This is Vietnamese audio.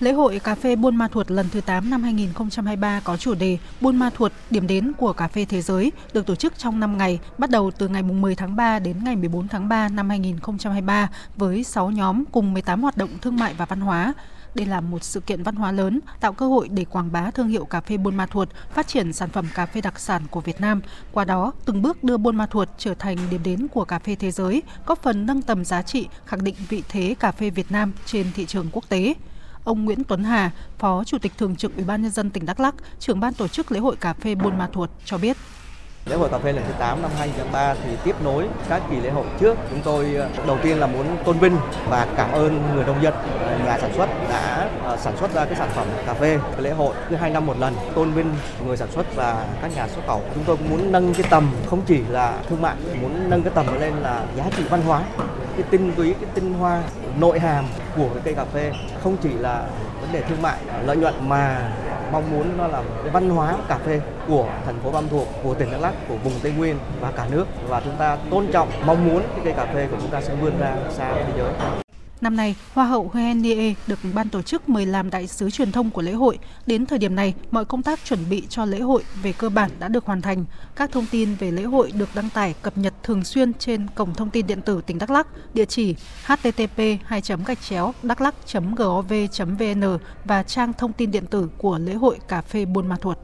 Lễ hội cà phê Buôn Ma Thuột lần thứ 8 năm 2023 có chủ đề Buôn Ma Thuột, điểm đến của cà phê thế giới, được tổ chức trong 5 ngày, bắt đầu từ ngày 10 tháng 3 đến ngày 14 tháng 3 năm 2023 với 6 nhóm cùng 18 hoạt động thương mại và văn hóa. Đây là một sự kiện văn hóa lớn, tạo cơ hội để quảng bá thương hiệu cà phê Buôn Ma Thuột, phát triển sản phẩm cà phê đặc sản của Việt Nam. Qua đó, từng bước đưa Buôn Ma Thuột trở thành điểm đến của cà phê thế giới, góp phần nâng tầm giá trị, khẳng định vị thế cà phê Việt Nam trên thị trường quốc tế. Ông Nguyễn Tuấn Hà, Phó Chủ tịch Thường trực Ủy ban nhân dân tỉnh Đắk Lắk, trưởng ban tổ chức lễ hội cà phê Buôn Ma Thuột cho biết. Lễ hội cà phê lần thứ 8 năm 2023 thì tiếp nối các kỳ lễ hội trước. Chúng tôi ờ, đầu tiên là muốn tôn vinh và cảm ơn người nông dân, ờ, nhà sản xuất đã ờ, sản xuất ra cái sản phẩm cà phê. Cái lễ hội cứ hai năm một lần tôn vinh người sản xuất và các nhà xuất khẩu. Chúng tôi cũng muốn nâng cái tầm không chỉ là thương mại, muốn nâng cái tầm lên là giá trị văn hóa, cái tinh túy, cái tinh hoa, nội hàm của cái cây cà phê không chỉ là vấn đề thương mại lợi nhuận mà mong muốn nó là văn hóa cà phê của thành phố Bam Thuột, của tỉnh Đắk Lắk, của vùng Tây Nguyên và cả nước và chúng ta tôn trọng mong muốn cái cây cà phê của chúng ta sẽ vươn ra xa thế giới. Năm nay, Hoa hậu Huen Nie được ban tổ chức mời làm đại sứ truyền thông của lễ hội. Đến thời điểm này, mọi công tác chuẩn bị cho lễ hội về cơ bản đã được hoàn thành. Các thông tin về lễ hội được đăng tải cập nhật thường xuyên trên cổng thông tin điện tử tỉnh Đắk Lắk, địa chỉ http 2 gạch chéo đắk gov vn và trang thông tin điện tử của lễ hội cà phê Buôn Ma Thuột.